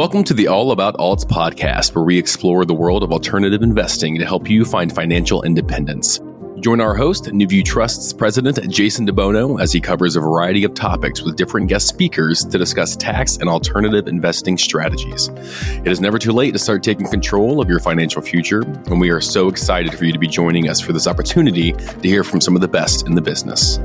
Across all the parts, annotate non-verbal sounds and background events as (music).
Welcome to the All About Alts podcast, where we explore the world of alternative investing to help you find financial independence. Join our host, NuView Trust's president, Jason DeBono, as he covers a variety of topics with different guest speakers to discuss tax and alternative investing strategies. It is never too late to start taking control of your financial future, and we are so excited for you to be joining us for this opportunity to hear from some of the best in the business.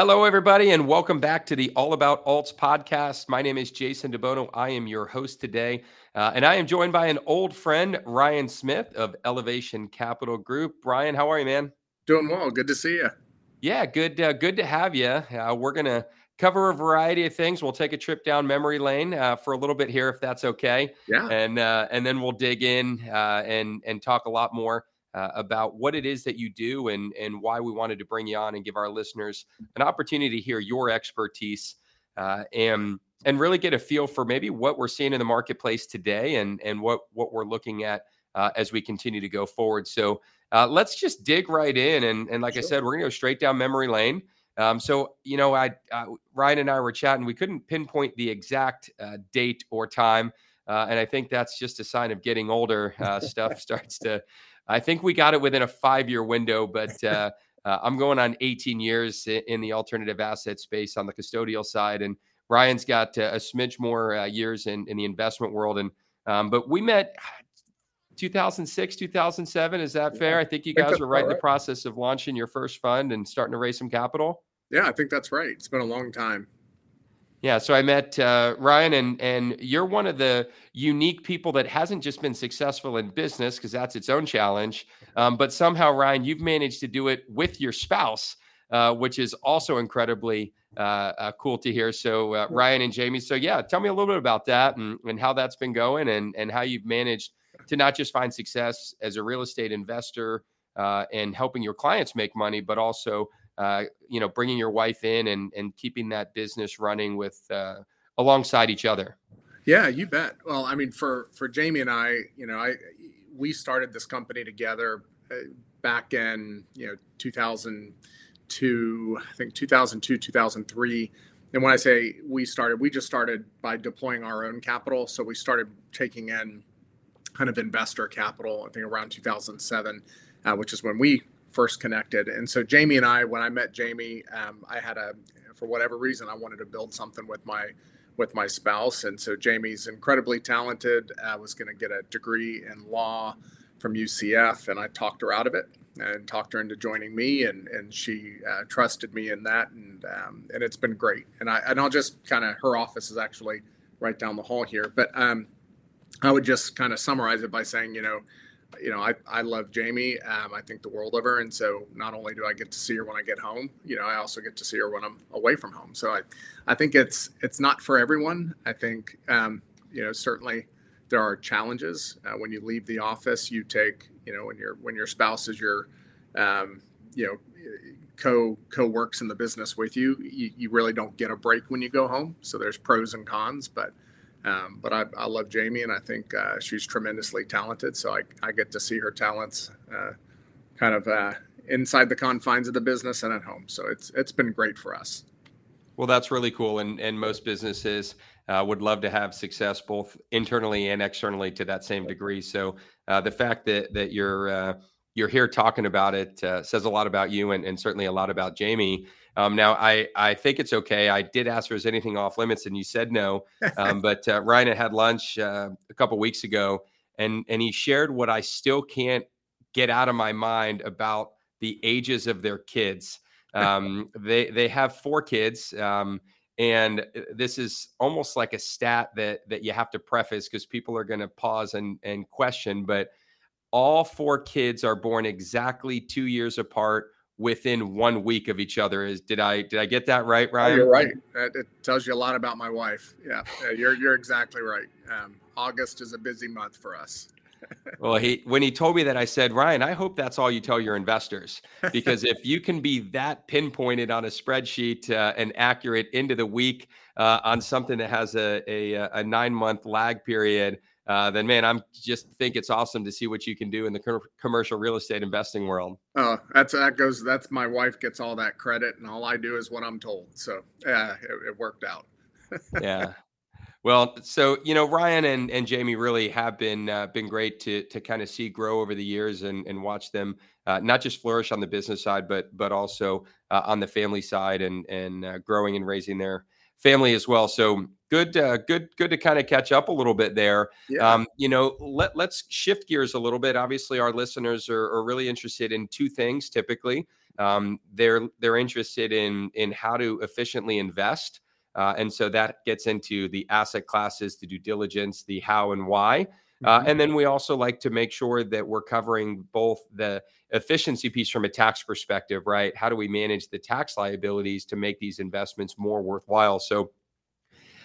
Hello, everybody, and welcome back to the All About Alts podcast. My name is Jason DeBono. I am your host today, uh, and I am joined by an old friend, Ryan Smith of Elevation Capital Group. Ryan, how are you, man? Doing well. Good to see you. Yeah, good. Uh, good to have you. Uh, we're gonna cover a variety of things. We'll take a trip down memory lane uh, for a little bit here, if that's okay. Yeah. And uh, and then we'll dig in uh, and and talk a lot more uh, about what it is that you do and and why we wanted to bring you on and give our listeners an opportunity to hear your expertise uh, and and really get a feel for maybe what we're seeing in the marketplace today and and what what we're looking at uh, as we continue to go forward. So uh, let's just dig right in and and like sure. I said, we're gonna go straight down memory lane. Um, so you know, I uh, Ryan and I were chatting. We couldn't pinpoint the exact uh, date or time. Uh, and I think that's just a sign of getting older. Uh, stuff starts to I think we got it within a five year window, but uh, (laughs) uh, I'm going on 18 years in the alternative asset space on the custodial side, and Ryan's got uh, a smidge more uh, years in, in the investment world. And um, but we met (sighs) 2006, 2007. Is that fair? I think you guys were right in the process of launching your first fund and starting to raise some capital. Yeah, I think that's right. It's been a long time. Yeah, so I met uh, Ryan, and and you're one of the unique people that hasn't just been successful in business because that's its own challenge, um, but somehow Ryan, you've managed to do it with your spouse, uh, which is also incredibly uh, uh cool to hear. So uh, Ryan and Jamie, so yeah, tell me a little bit about that and, and how that's been going, and and how you've managed to not just find success as a real estate investor uh, and helping your clients make money, but also uh, you know, bringing your wife in and and keeping that business running with uh, alongside each other. Yeah, you bet. Well, I mean, for for Jamie and I, you know, I we started this company together uh, back in you know 2002, I think 2002, 2003. And when I say we started, we just started by deploying our own capital. So we started taking in kind of investor capital, I think around 2007, uh, which is when we first connected. And so Jamie and I, when I met Jamie, um, I had a, for whatever reason, I wanted to build something with my, with my spouse. And so Jamie's incredibly talented. I was going to get a degree in law from UCF, and I talked her out of it and talked her into joining me, and and she uh, trusted me in that, and um, and it's been great. And I and I'll just kind of her office is actually right down the hall here, but um, I would just kind of summarize it by saying, you know, you know, I, I love Jamie. Um, I think the world of her. And so not only do I get to see her when I get home, you know, I also get to see her when I'm away from home. So I, I think it's, it's not for everyone. I think, um, you know, certainly there are challenges uh, when you leave the office, you take, you know, when your, when your spouse is your, um, you know, co co works in the business with you, you, you really don't get a break when you go home. So there's pros and cons, but, um, but I, I, love Jamie, and I think uh, she's tremendously talented. So I, I, get to see her talents uh, kind of uh, inside the confines of the business and at home. So it's it's been great for us. Well, that's really cool, and and most businesses uh, would love to have success both internally and externally to that same degree. So uh, the fact that that you're uh, you're here talking about it says a lot about you, and, and certainly a lot about Jamie. Um, now, I I think it's okay. I did ask her is anything off limits, and you said no. Um, (laughs) but uh, Ryan had lunch uh, a couple weeks ago, and and he shared what I still can't get out of my mind about the ages of their kids. Um, (laughs) they they have four kids, um, and uh, this is almost like a stat that that you have to preface because people are going to pause and and question. But all four kids are born exactly two years apart within one week of each other. Is did I did I get that right, Ryan? Oh, you're right. It tells you a lot about my wife. Yeah, yeah you're you're exactly right. Um, August is a busy month for us. (laughs) well, he when he told me that, I said, Ryan, I hope that's all you tell your investors, because if you can be that pinpointed on a spreadsheet uh, and accurate into the week uh, on something that has a a, a nine month lag period uh, then man, I'm just think it's awesome to see what you can do in the co- commercial real estate investing world. Oh, that's that goes. That's my wife gets all that credit, and all I do is what I'm told. So yeah, it, it worked out. (laughs) yeah. Well, so you know, Ryan and, and Jamie really have been uh, been great to to kind of see grow over the years and and watch them uh, not just flourish on the business side, but but also uh, on the family side and and uh, growing and raising their family as well. So good, uh, good, good to kind of catch up a little bit there. Yeah. Um, you know, let let's shift gears a little bit. Obviously, our listeners are, are really interested in two things. Typically, um, they're they're interested in in how to efficiently invest uh, and so that gets into the asset classes, the due diligence, the how and why. Uh, mm-hmm. and then we also like to make sure that we're covering both the efficiency piece from a tax perspective, right? How do we manage the tax liabilities to make these investments more worthwhile? So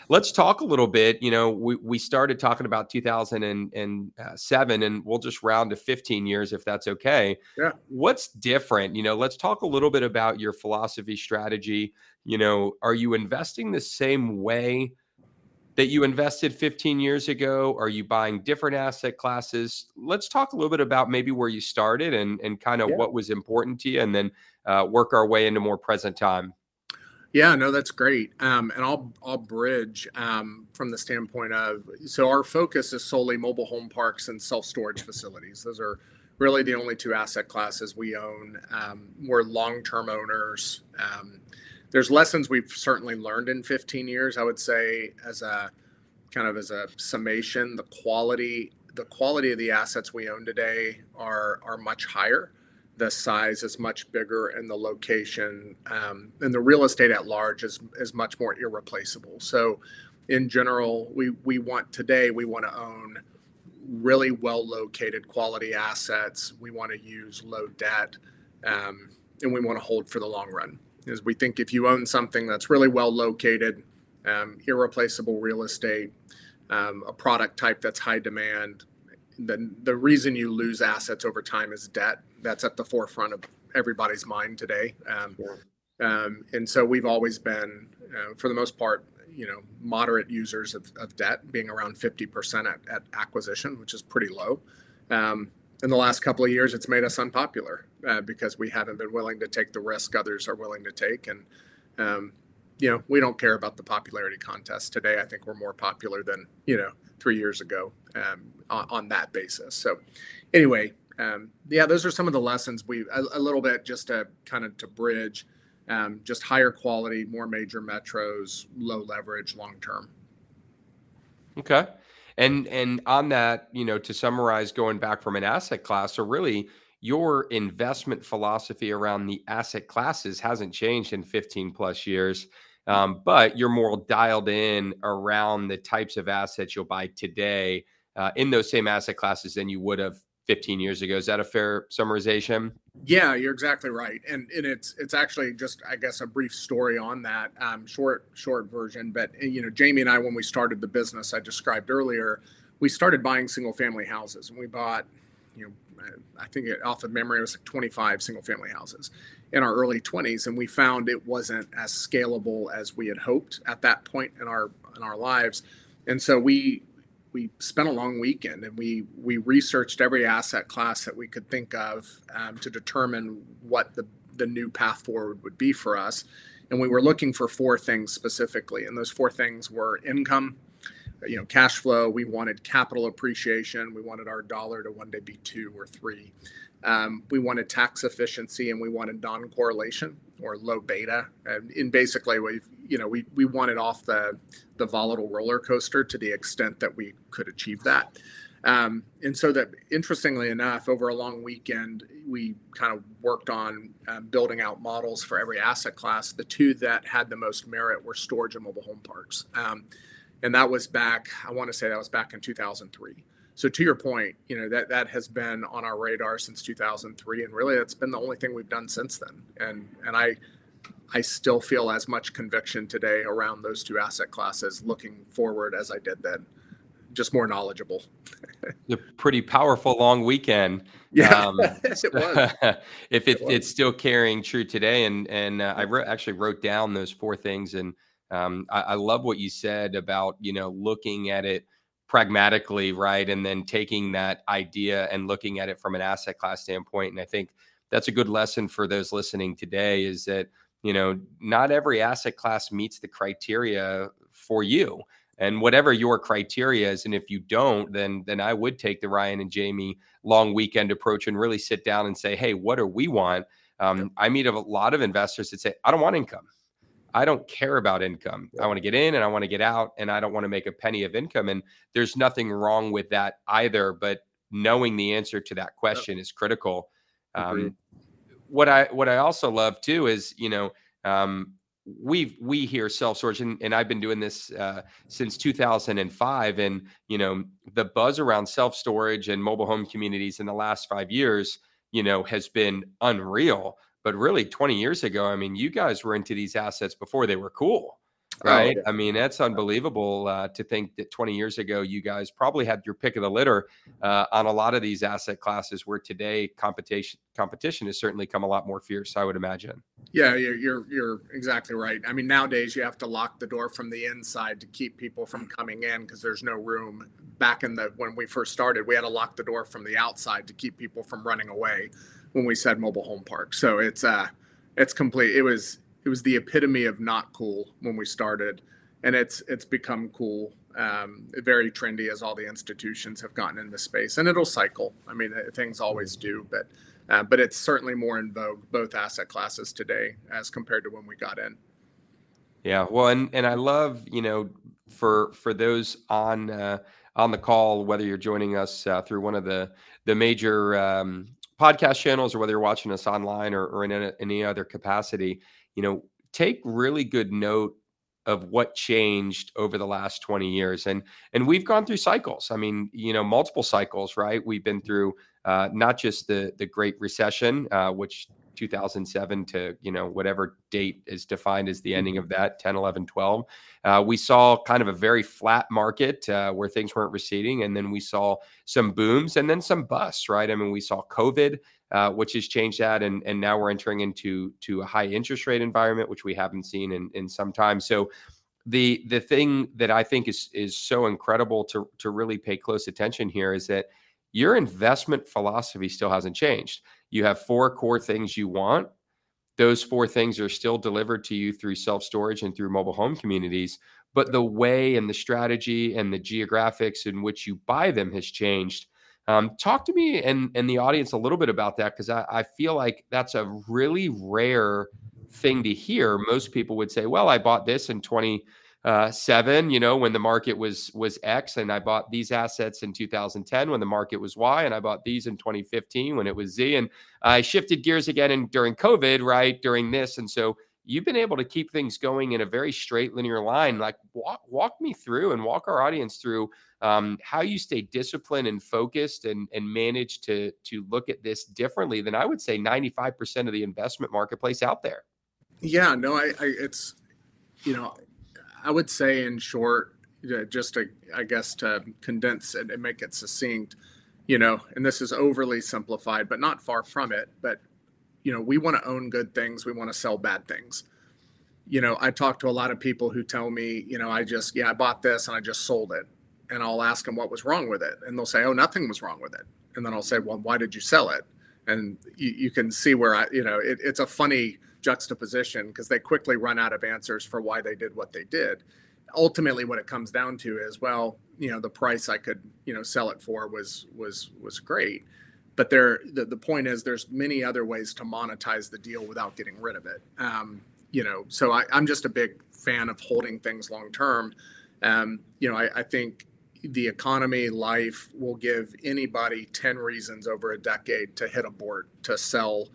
let's talk a little bit. You know, we, we started talking about 2007, and we'll just round to 15 years if that's okay. Yeah. What's different? You know, let's talk a little bit about your philosophy strategy you know, are you investing the same way that you invested 15 years ago? Are you buying different asset classes? Let's talk a little bit about maybe where you started and, and kind of yeah. what was important to you, and then uh, work our way into more present time. Yeah, no, that's great. Um, and I'll I'll bridge um, from the standpoint of so our focus is solely mobile home parks and self storage facilities. Those are really the only two asset classes we own. Um, we're long term owners. Um, there's lessons we've certainly learned in 15 years. I would say as a kind of as a summation, the quality the quality of the assets we own today are are much higher. The size is much bigger, and the location um, and the real estate at large is is much more irreplaceable. So, in general, we we want today we want to own really well located quality assets. We want to use low debt, um, and we want to hold for the long run is we think if you own something that's really well located, um, irreplaceable real estate, um, a product type that's high demand, then the reason you lose assets over time is debt. That's at the forefront of everybody's mind today. Um, um and so we've always been, uh, for the most part, you know, moderate users of, of debt, being around 50% at, at acquisition, which is pretty low. Um, in the last couple of years, it's made us unpopular uh, because we haven't been willing to take the risk others are willing to take. And, um, you know, we don't care about the popularity contest today. I think we're more popular than, you know, three years ago um, on, on, that basis. So, anyway, um, yeah, those are some of the lessons we, a, a little bit just to kind of to bridge, um, just higher quality, more major metros, low leverage, long term. Okay. And and on that, you know, to summarize, going back from an asset class, so really your investment philosophy around the asset classes hasn't changed in 15 plus years. Um, but you're more dialed in around the types of assets you'll buy today uh, in those same asset classes than you would have 15 years ago. Is that a fair summarization? Yeah, you're exactly right. And and it's it's actually just I guess a brief story on that um, short short version. But eh, you know, Jamie and I when we started the business I described earlier, we started buying single family houses and we bought you know I think it, off of memory it was like 25 single family houses in our early 20s and we found it wasn't as scalable as we had hoped at that point in our in our lives. And so we we spent a long weekend and we we researched every asset class that we could think of um, to determine what the the new path forward would be for us and we were looking for four things specifically and those four things were income you know cash flow we wanted capital appreciation we wanted our dollar to one day be two or three um, we wanted tax efficiency and we wanted non-correlation or low beta. And in basically, we you know we we wanted off the the volatile roller coaster to the extent that we could achieve that. Um, and so that interestingly enough, over a long weekend, we kind of worked on um, building out models for every asset class. The two that had the most merit were storage and mobile home parks. Um, and that was back, I want to say that was back in 2003 so to your point, you know that that has been on our radar since 2003, and really that's been the only thing we've done since then. And and I I still feel as much conviction today around those two asset classes looking forward as I did then. Just more knowledgeable. a pretty powerful long weekend. (laughs) Yeah, um, it was. (laughs) if it, it was. it's still carrying true today, and and uh, I wrote, actually wrote down those four things, and um, I, I love what you said about you know looking at it pragmatically, right? And then taking that idea and looking at it from an asset class standpoint. And I think that's a good lesson for those listening today is that you know, not every asset class meets the criteria for you. And whatever your criteria is, and if you don't, then then I would take the Ryan and Jamie long weekend approach and really sit down and say, hey, what do we want? Um, I meet a lot of investors that say, I don't want income. I don't care about income. I want to get in and I want to get out, and I don't want to make a penny of income. And there's nothing wrong with that either. But knowing the answer to that question is critical. Um, what I what I also love too is you know um, we we hear self storage and, and, I've been doing this uh, since 2005 and you know the buzz around self storage and mobile home communities in the last five years you know has been unreal but really, 20 years ago, I mean, you guys were into these assets before they were cool, oh, right? Oh, yeah. I mean, that's unbelievable uh, to think that 20 years ago, you guys probably had your pick of the litter uh, on a lot of these asset classes. Where today, competition competition has certainly come a lot more fierce. I would imagine. Yeah, you're you're, you're exactly right. I mean, nowadays you have to lock the door from the inside to keep people from coming in because there's no room. Back in the when we first started, we had to lock the door from the outside to keep people from running away when we said mobile home park. So it's uh it's complete. It was it was the epitome of not cool when we started, and it's it's become cool. Um, very trendy as all the institutions have gotten in the space, and it'll cycle. I mean, things always do, but uh, but it's certainly more in vogue both asset classes today as compared to when we got in. Yeah, well, and and I love you know for for those on uh, on the call, whether you're joining us uh, through one of the the major um, podcast channels or whether you're watching us online or, or in any, any other capacity, you know, take really good note of what changed over the last 20 years. And and we've gone through cycles. I mean you know multiple cycles right? We've been through uh, not just the the great recession uh, which 2007 to you know whatever date is defined as the ending of that 10 11 12 uh, we saw kind of a very flat market uh, where things weren't receding and then we saw some booms and then some busts right? I mean we saw covid uh, which has changed that and and now we're entering into to a high interest rate environment which we haven't seen in in some time. So the the thing that i think is is so incredible to to really pay close attention here is that your investment philosophy still hasn't changed you have four core things you want. Those four things are still delivered to you through self storage and through mobile home communities. But the way and the strategy and the geographics in which you buy them has changed. Um, talk to me and, and the audience a little bit about that because I, I feel like that's a really rare thing to hear. Most people would say, well, I bought this in 20- uh, seven, you know, when the market was was X, and I bought these assets in 2010 when the market was Y, and I bought these in 2015 when it was Z, and I shifted gears again and during COVID, right during this, and so you've been able to keep things going in a very straight linear line. Like walk walk me through and walk our audience through um, how you stay disciplined and focused and and manage to to look at this differently than I would say 95% of the investment marketplace out there. Yeah, no, I, I it's you know I would say, in short, just to, I guess, to condense it and make it succinct, you know, and this is overly simplified, but not far from it. But, you know, we want to own good things, we want to sell bad things. You know, I talk to a lot of people who tell me, you know, I just, yeah, I bought this and I just sold it. And I'll ask them what was wrong with it. And they'll say, oh, nothing was wrong with it. And then I'll say, well, why did you sell it? And you, you can see where I, you know, it, it's a funny, juxtaposition because they quickly run out of answers for why they did what they did. Ultimately, what it comes down to is, well, you know, the price I could, you know, sell it for was was was great, but there, the, the point is, there's many other ways to monetize the deal without getting rid of it. Um, you know, so I, I'm just a big fan of holding things long term. Um, you know, I, I think the economy, life will give anybody 10 reasons over a decade to hit a board, to sell,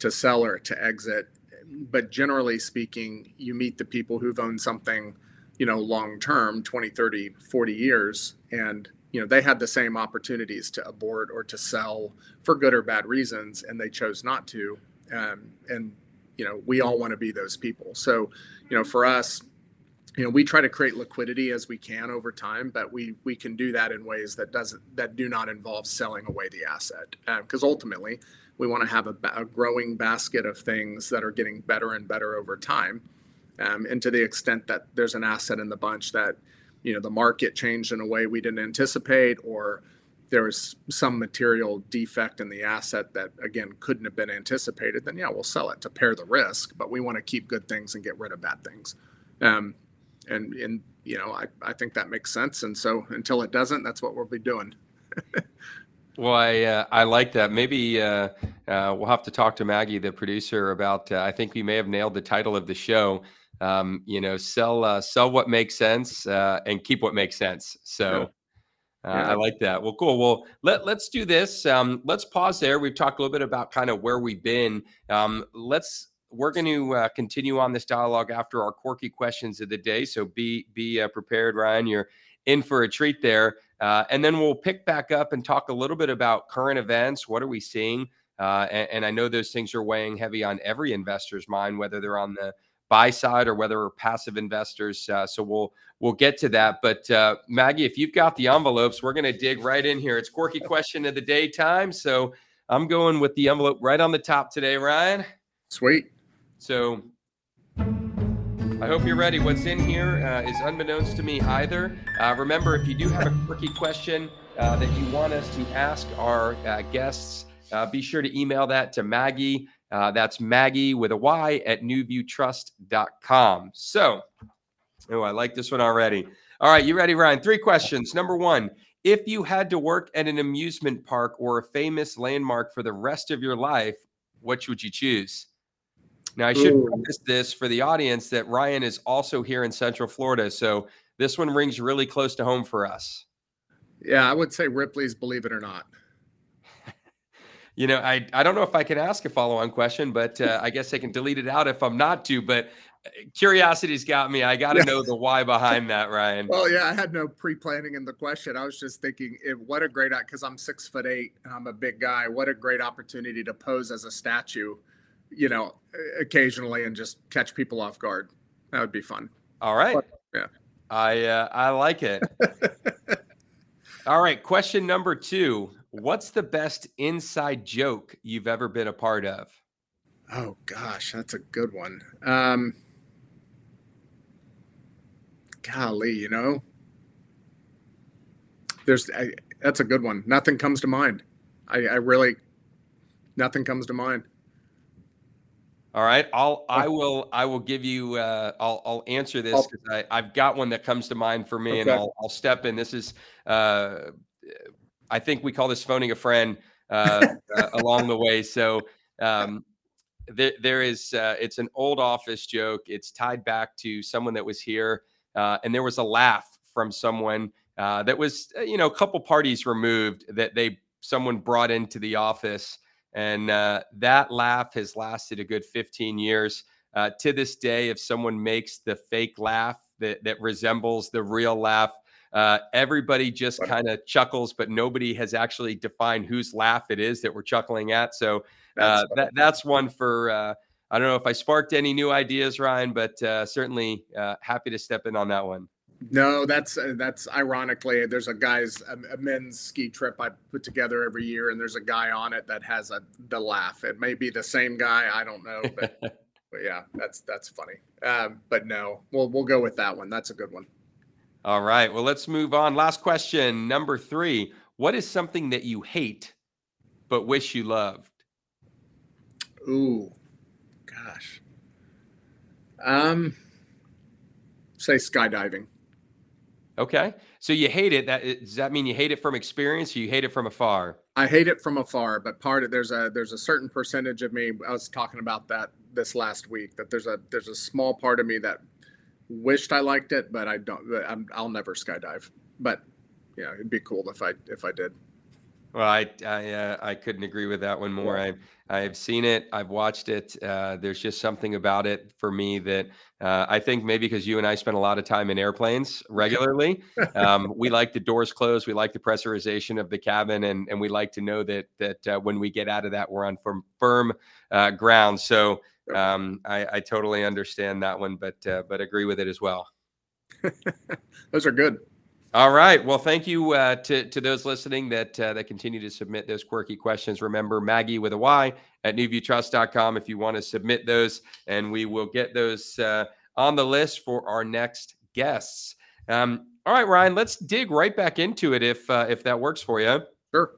to sell or to exit but generally speaking, you meet the people who've owned something, you know, long term, 20, 30, 40 years, and you know they had the same opportunities to abort or to sell for good or bad reasons, and they chose not to. Um, and you know, we all want to be those people. So, you know, for us, you know, we try to create liquidity as we can over time, but we we can do that in ways that doesn't that do not involve selling away the asset, because um, ultimately we want to have a, a, growing basket of things that are getting better and better over time. Um, and to the extent that there's an asset in the bunch that, you know, the market changed in a way we didn't anticipate, or, there was some material defect in the asset that again couldn't have been anticipated, then yeah, we'll sell it to pare the risk. But we want to keep good things and get rid of bad things. Um, and and you know, I, I think that makes sense. And so until it doesn't, that's what we'll be doing. (laughs) well, I uh, I like that. Maybe uh, uh, we'll have to talk to Maggie, the producer, about. Uh, I think we may have nailed the title of the show. Um, you know, sell uh, sell what makes sense uh, and keep what makes sense. So. Uh, yeah. I like that. Well, cool. Well, let let's do this. Um, let's pause there. We've talked a little bit about kind of where we've been. Um, let's we're going to uh, continue on this dialogue after our quirky questions of the day. So be be uh, prepared, Ryan. You're in for a treat there. Uh, and then we'll pick back up and talk a little bit about current events. What are we seeing? Uh, and, and, I know those things are weighing heavy on every investor's mind, whether they're on the buy side or whether we're passive investors. Uh, so we'll we'll get to that. But uh, Maggie, if you've got the envelopes, we're going to dig right in here. It's quirky question of the day time. So I'm going with the envelope right on the top today, Ryan. Sweet. So I hope you're ready. What's in here uh, is unbeknownst to me either. Uh, remember, if you do have a quirky question uh, that you want us to ask our uh, guests, uh, be sure to email that to Maggie. Uh, that's Maggie with a Y at nuviewtrust.com. So, oh, I like this one already. All right, you ready, Ryan? Three questions. Number one If you had to work at an amusement park or a famous landmark for the rest of your life, which would you choose? Now, I should preface this for the audience that Ryan is also here in Central Florida. So this one rings really close to home for us. Yeah, I would say Ripley's Believe It or Not. (laughs) you know, I, I don't know if I can ask a follow on question, but uh, I guess I can delete it out if I'm not to. But uh, curiosity's got me. I got to yeah. know the why behind that, Ryan. (laughs) Well, yeah, I had no pre planning in the question. I was just thinking, it, what a great, because I'm six foot eight and I'm a big guy, what a great opportunity to pose as a statue you know, occasionally and just catch people off guard. That would be fun. All right. But, yeah. I uh, I like it. (laughs) All right, question number 2. What's the best inside joke you've ever been a part of? Oh gosh, that's a good one. Um golly, you know. There's I, that's a good one. Nothing comes to mind. I, I really nothing comes to mind. All right, I'll I will I will give you uh, I'll I'll answer this because I I've got one that comes to mind for me, okay. and I'll I'll step in. This is uh, I think we call this phoning a friend uh, uh (laughs) along the way. So um, there there is uh, it's an old office joke. It's tied back to someone that was here, uh, and there was a laugh from someone that was you know a couple parties removed that they someone brought into the office. And uh, that laugh has lasted a good 15 years. Uh, to this day, if someone makes the fake laugh that, that resembles the real laugh, uh, everybody just kind of chuckles, but nobody has actually defined whose laugh it is that we're chuckling at. So uh, that's, that, that's one for. Uh, I don't know if I sparked any new ideas, Ryan, but uh, certainly happy to step in on that one. No, that's uh, that's ironically there's a guy's a, a, men's ski trip I put together every year, and there's a guy on it that has a the laugh. It may be the same guy, I don't know, but, (laughs) but yeah, that's that's funny. Um, but no, we'll we'll go with that one. That's a good one. All right, well let's move on. Last question, number three. What is something that you hate but wish you loved? Ooh, gosh. Um, say skydiving. Okay. So you hate it. That does that mean you hate it from experience or you hate it from afar? I hate it from afar, but part of there's a there's a certain percentage of me. I was talking about that this last week. That there's a there's a small part of me that wished I liked it, but I don't. I'm, I'll never skydive. But yeah, it'd be cool if I if I did. Well, I I, uh, I couldn't agree with that one more. Yeah. I I've seen it, I've watched it. Uh, there's just something about it for me that uh, I think maybe because you and I spend a lot of time in airplanes regularly, (laughs) um, we like the doors closed, we like the pressurization of the cabin, and and we like to know that that uh, when we get out of that, we're on firm firm uh, ground. So um, I, I totally understand that one, but uh, but agree with it as well. (laughs) Those are good. All right. Well, thank you uh, to to those listening that uh, that continue to submit those quirky questions. Remember, Maggie with a Y at nuviewtrust.com if you want to submit those, and we will get those uh, on the list for our next guests. Um, all right, Ryan. Let's dig right back into it if uh, if that works for you. Sure.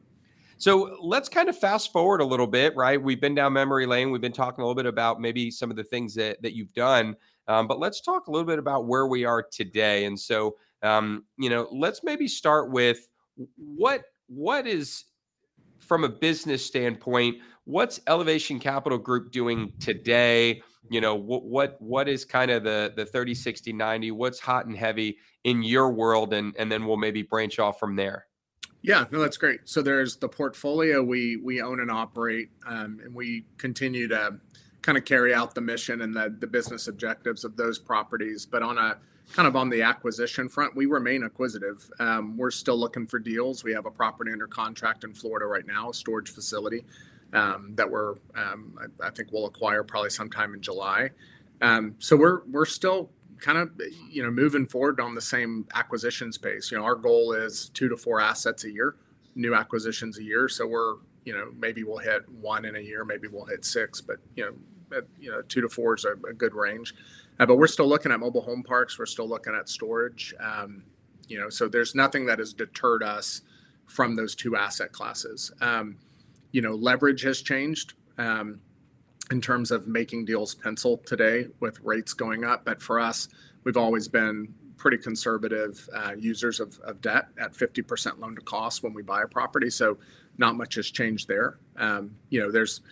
So let's kind of fast forward a little bit, right? We've been down memory lane. We've been talking a little bit about maybe some of the things that that you've done, um, but let's talk a little bit about where we are today. And so, um, you know, let's maybe start with what what is from a business standpoint what's elevation capital group doing today? You know what what what is kind of the the 30 60 90 what's hot and heavy in your world and and then we'll maybe branch off from there. Yeah no that's great. So there's the portfolio. We we own and operate um, and we continue to kind of carry out the mission and the, the business objectives of those properties. But on a kind of on the acquisition front we remain acquisitive um, we're still looking for deals we have a property under contract in florida right now a storage facility um, that we're um, I, I, think we'll acquire probably sometime in July. Um, so we're we're still kind of you know moving forward on the same acquisition space. You know, our goal is two to four assets a year, new acquisitions a year. So we're you know maybe we'll hit one in a year, maybe we'll hit six, but you know at, you know two to four is a, a good range. Uh, but we're still looking at mobile home parks. We're still looking at storage. Um, you know, so there's nothing that has deterred us from those two asset classes. Um, you know, leverage has changed um, in terms of making deals pencil today with rates going up. But for us, we've always been pretty conservative uh, users of, of, debt at 50% loan to cost when we buy a property. So not much has changed there. Um, you know, there's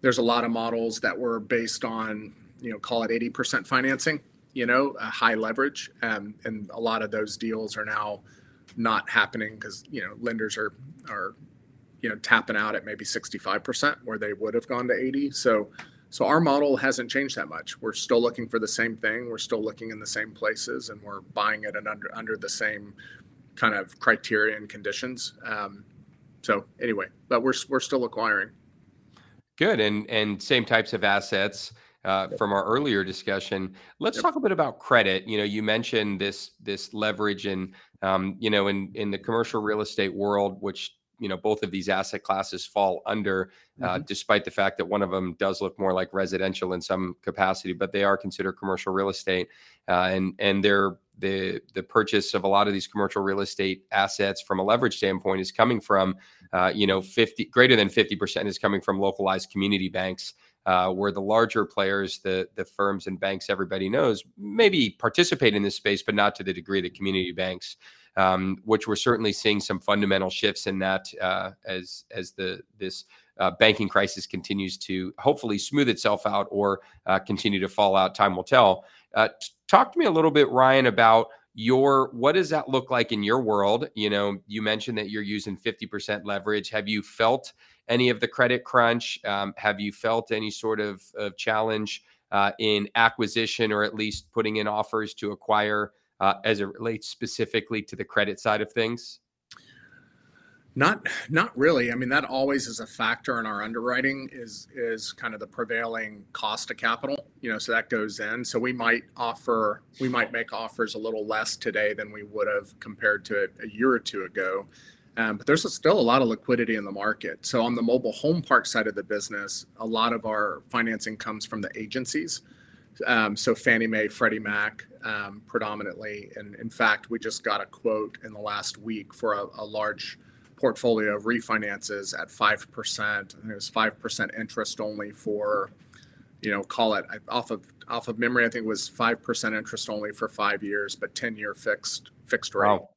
there's a lot of models that were based on you know call it 80% financing. You know, high leverage, um, and a lot of those deals are now not happening because you know lenders are are you know tapping out at maybe 65% where they would have gone to 80 so so our model hasn't changed that much. We're still looking for the same thing. We're still looking in the same places and we're buying it and under under the same kind of criteria and conditions. Um, so anyway but we're we're still acquiring. Good. And and same types of assets uh, from our earlier discussion. Let's yep. talk a bit about credit. You know, you mentioned this this leverage and um, you know in in the commercial real estate world, which you know both of these asset classes fall under uh, mm-hmm. despite the fact that one of them does look more like residential in some capacity but they are considered commercial real estate uh, and and they're the the purchase of a lot of these commercial real estate assets from a leverage standpoint is coming from uh, you know 50 greater than 50% is coming from localized community banks uh, where the larger players, the the firms and banks everybody knows, maybe participate in this space, but not to the degree that community banks um, which we're certainly seeing some fundamental shifts in that uh, as as the this uh, banking crisis continues to hopefully smooth itself out or uh, continue to fall out. Time will tell. Uh, talk to me a little bit, Ryan, about your what does that look like in your world? You know, you mentioned that you're using 50% leverage. Have you felt any of the credit crunch? Um, have you felt any sort of, of challenge uh, in acquisition or at least putting in offers to acquire? uh, as it relates specifically to the credit side of things? Not, not really. I mean, that always is a factor in our underwriting. Is is kind of the prevailing cost of capital. You know, so that goes in. So we might offer, we might make offers a little less today than we would have compared to a year or two ago. Um, but there's a, still a lot of liquidity in the market. So on the mobile home park side of the business, a lot of our financing comes from the agencies. Um, so Fannie Mae, Freddie Mac, um, predominantly. And in fact, we just got a quote in the last week for a, a large portfolio of refinances at five percent. I think It was five percent interest only for, you know, call it off of off of memory. I think it was five percent interest only for five years, but ten year fixed fixed rate. Wow.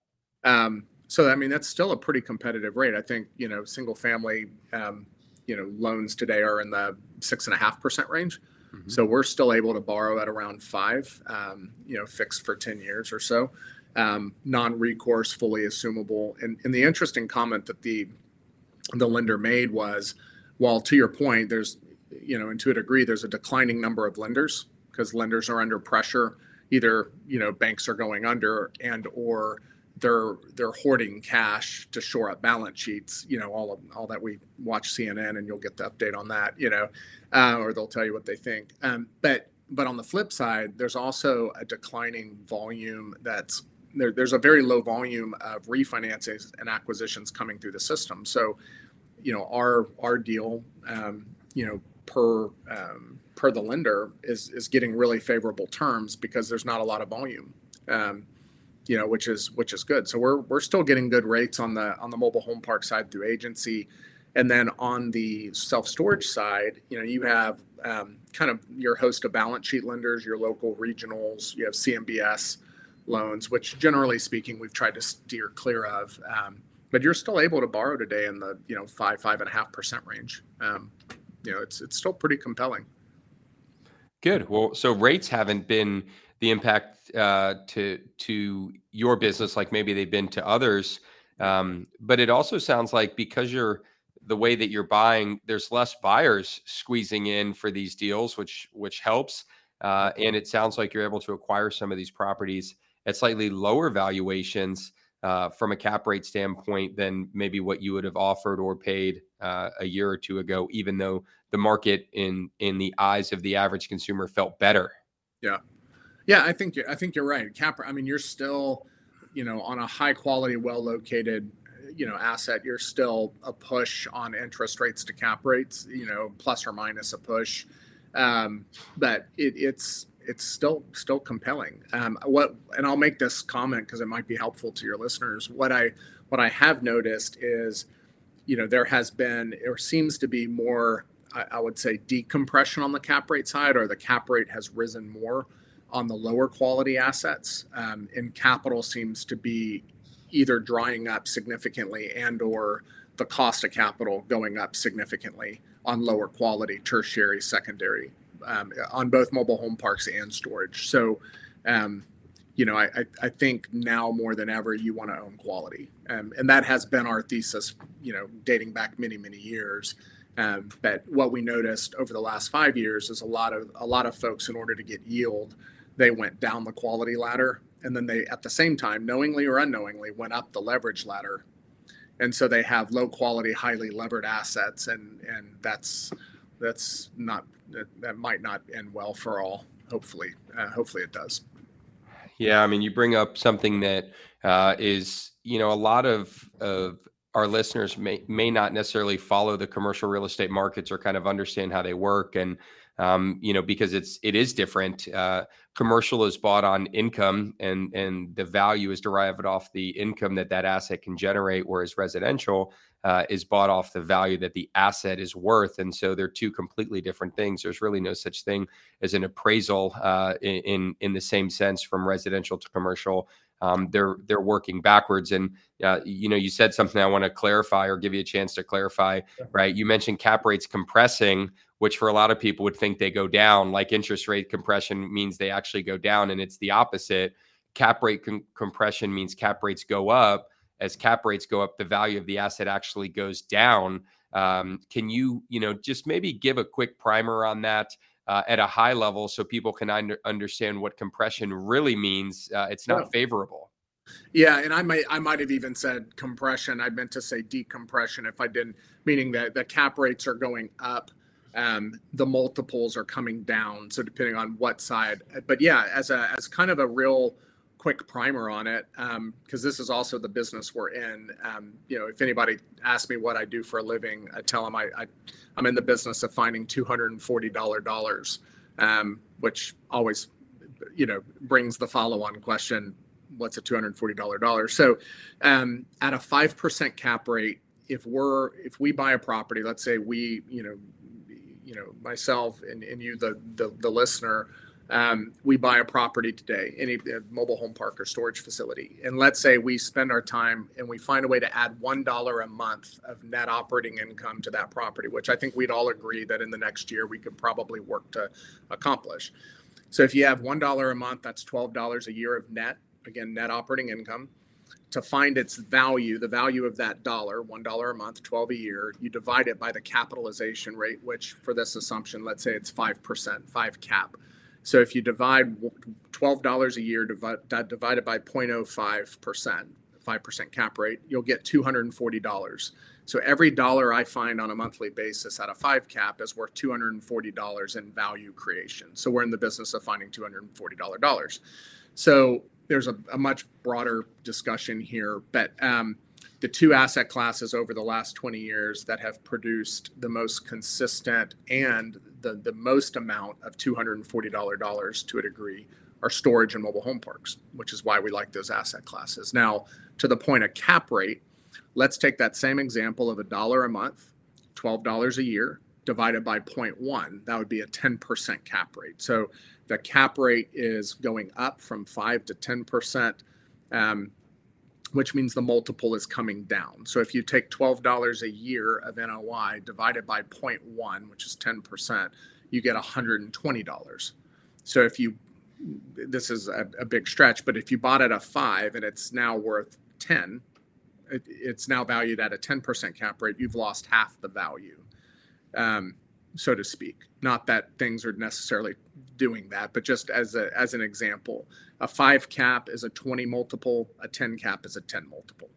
Um, so I mean, that's still a pretty competitive rate. I think you know, single family, um, you know, loans today are in the six and a half percent range. Mm-hmm. So we're still able to borrow at around five, um, you know, fixed for 10 years or so, um, non-recourse, fully assumable. And, and the interesting comment that the the lender made was, while to your point, there's, you know, and to a degree, there's a declining number of lenders because lenders are under pressure. Either you know banks are going under and or they're they're hoarding cash to shore up balance sheets. You know, all of all that we watch CNN and you'll get the update on that. You know, uh, or they'll tell you what they think. Um, but but on the flip side, there's also a declining volume that's there, there's a very low volume of refinances and acquisitions coming through the system. So, you know, our our deal, um, you know, per um, per the lender is is getting really favorable terms because there's not a lot of volume. Um, you know, which is which is good. So we're we're still getting good rates on the on the mobile home park side through agency, and then on the self storage side, you know, you have um, kind of your host of balance sheet lenders, your local regionals, you have CMBS loans, which generally speaking we've tried to steer clear of. Um, but you're still able to borrow today in the you know five five and a half percent range. Um, you know, it's it's still pretty compelling. Good. Well, so rates haven't been the impact uh, to to your business like maybe they've been to others. Um, but it also sounds like because you're the way that you're buying, there's less buyers squeezing in for these deals, which which helps. Uh, and it sounds like you're able to acquire some of these properties at slightly lower valuations uh, from a cap rate standpoint than maybe what you would have offered or paid uh, a year or two ago, even though the market in in the eyes of the average consumer felt better. Yeah, yeah, I think I think you're right. Cap, I mean, you're still, you know, on a high quality, well located, you know, asset. You're still a push on interest rates to cap rates, you know, plus or minus a push. Um, but it, it's it's still still compelling. Um, what and I'll make this comment because it might be helpful to your listeners. What I what I have noticed is, you know, there has been or seems to be more, I, I would say, decompression on the cap rate side, or the cap rate has risen more on the lower quality assets, um, and capital seems to be either drying up significantly and or the cost of capital going up significantly on lower quality tertiary secondary um, on both mobile home parks and storage. So, um, you know, I, I, think now more than ever, you want to own quality. Um, and that has been our thesis, you know, dating back many, many years. Um, but what we noticed over the last five years is a lot of a lot of folks, in order to get yield, they went down the quality ladder, and then they, at the same time, knowingly or unknowingly, went up the leverage ladder. And so they have low quality, highly levered assets, and and that's that's not that, that might not end well for all. Hopefully, uh, hopefully it does. Yeah, I mean, you bring up something that uh, is, you know, a lot of of our listeners may may not necessarily follow the commercial real estate markets or kind of understand how they work, and um, you know, because it's it is different. Uh, commercial is bought on income, and and the value is derived off the income that that asset can generate, whereas residential uh, is bought off the value that the asset is worth, and so they're two completely different things. There's really no such thing as an appraisal uh, in in the same sense from residential to commercial. Um, they're they're working backwards, and uh, you know, you said something I want to clarify or give you a chance to clarify. Right? You mentioned cap rates compressing which for a lot of people would think they go down, like interest rate compression means they actually go down, and it's the opposite. Cap rate com- compression means cap rates go up. As cap rates go up, the value of the asset actually goes down. Um, can you, you know, just maybe give a quick primer on that uh, at a high level so people can un- understand what compression really means? Uh, it's not yeah. favorable. Yeah, and I might I might have even said compression. I meant to say decompression if I didn't, meaning that the cap rates are going up um, the multiples are coming down. So depending on what side, but yeah, as a as kind of a real quick primer on it, because um, this is also the business we're in. Um, you know, if anybody asks me what I do for a living, I tell them I, I am in the business of finding two hundred and forty dollar dollars, um, which always, you know, brings the follow on question: What's a two hundred forty dollar dollar? So, um, at a five percent cap rate, if we're if we buy a property, let's say we you know you know myself and, and you the, the, the listener um, we buy a property today any mobile home park or storage facility. And let's say we spend our time and we find a way to add one dollar a month of net operating income to that property which i think we'd all agree that in the next year we could probably work to accomplish. So if you have one dollar a month that's $12 a year of net again net operating income. To find its value, the value of that dollar, one dollar a month, 12 a year, you divide it by the capitalization rate, which for this assumption, let's say it's 5%, 5 cap. So if you divide $12 a year divide, divided by 0.05%, 5% cap rate, you'll get $240. So every dollar I find on a monthly basis at a 5 cap is worth $240 in value creation. So we're in the business of finding $240. So there's a, a much broader discussion here, but um, the two asset classes over the last 20 years that have produced the most consistent and the, the most amount of $240 to a degree are storage and mobile home parks, which is why we like those asset classes. Now, to the point of cap rate, let's take that same example of a dollar a month, $12 a year divided by 0.1. That would be a 10% cap rate. So the cap rate is going up from 5 to 10%. Um, which means the multiple is coming down. So if you take $12 a year of NOI divided by 0.1, which is 10%, you get $120. So if you this is a, a, big stretch, but if you bought it at a five and it's now worth 10, it, it's now valued at a 10% cap rate, you've lost half the value, um, so to speak. Not that things are necessarily doing that, but just as a, as an example, a five cap is a 20 multiple, a 10 cap is a 10 multiple.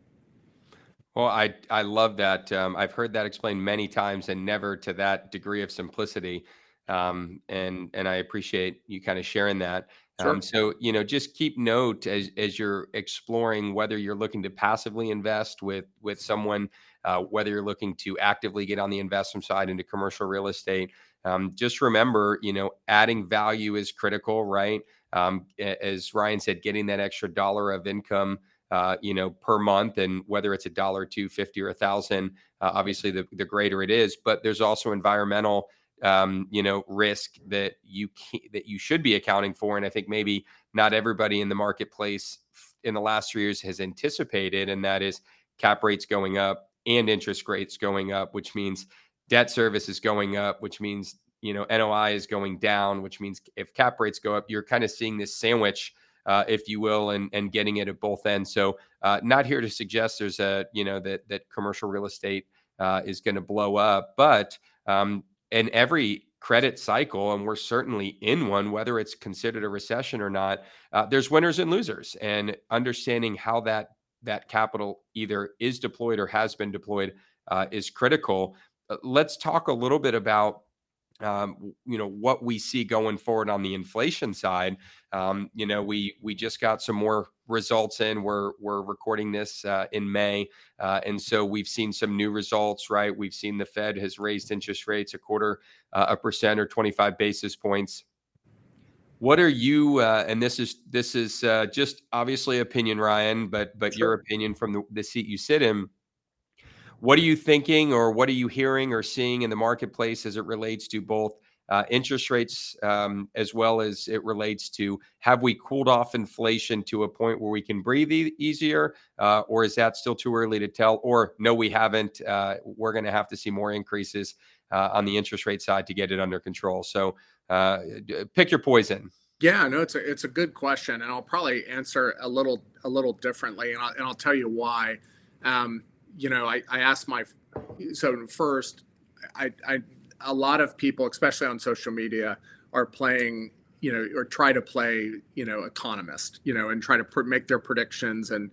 Well, I I love that. Um, I've heard that explained many times, and never to that degree of simplicity um, and and I appreciate you kind of sharing that. Sure. Um, so you know, just keep note as as you're exploring whether you're looking to passively invest with with someone, uh, whether you're looking to actively get on the investment side into commercial real estate. Um, just remember, you know, adding value is critical, right? Um, as Ryan said, getting that extra dollar of income. Uh, you know, per month, and whether it's a dollar, two fifty, or a thousand, uh, obviously the the greater it is. But there's also environmental um, you know, risk that you that you should be accounting for. And I think maybe not everybody in the marketplace in the last three years has anticipated, and that is cap rates going up and interest rates going up, which means debt service is going up, which means you know NOI is going down, which means if cap rates go up, you're kind of seeing this sandwich. Uh, if you will, and and getting it at both ends. So, uh, not here to suggest there's a you know that that commercial real estate uh, is going to blow up, but um, in every credit cycle, and we're certainly in one, whether it's considered a recession or not, uh, there's winners and losers, and understanding how that that capital either is deployed or has been deployed uh, is critical. Uh, let's talk a little bit about um, you know what we see going forward on the inflation side. Um, you know, we we just got some more results in. We're we're recording this uh, in May, uh, and so we've seen some new results. Right, we've seen the Fed has raised interest rates a quarter uh, a percent or 25 basis points. What are you? Uh, and this is this is uh, just obviously opinion, Ryan, but but sure. your opinion from the, the seat you sit in what are you thinking, or what are you hearing or seeing in the marketplace as it relates to both uh, interest rates um, as well as it relates to have we cooled off inflation to a point where we can breathe e- easier, uh, or is that still too early to tell? Or no, we haven't. Uh, we're going to have to see more increases uh, on the interest rate side to get it under control. So uh, pick your poison. Yeah, no, it's a it's a good question, and I'll probably answer a little a little differently, and I'll, and I'll tell you why. Um, you know, I, I asked my, so first, I, I, a lot of people, especially on social media, are playing, you know, or try to play, you know, economist, you know, and try to pr- make their predictions. And,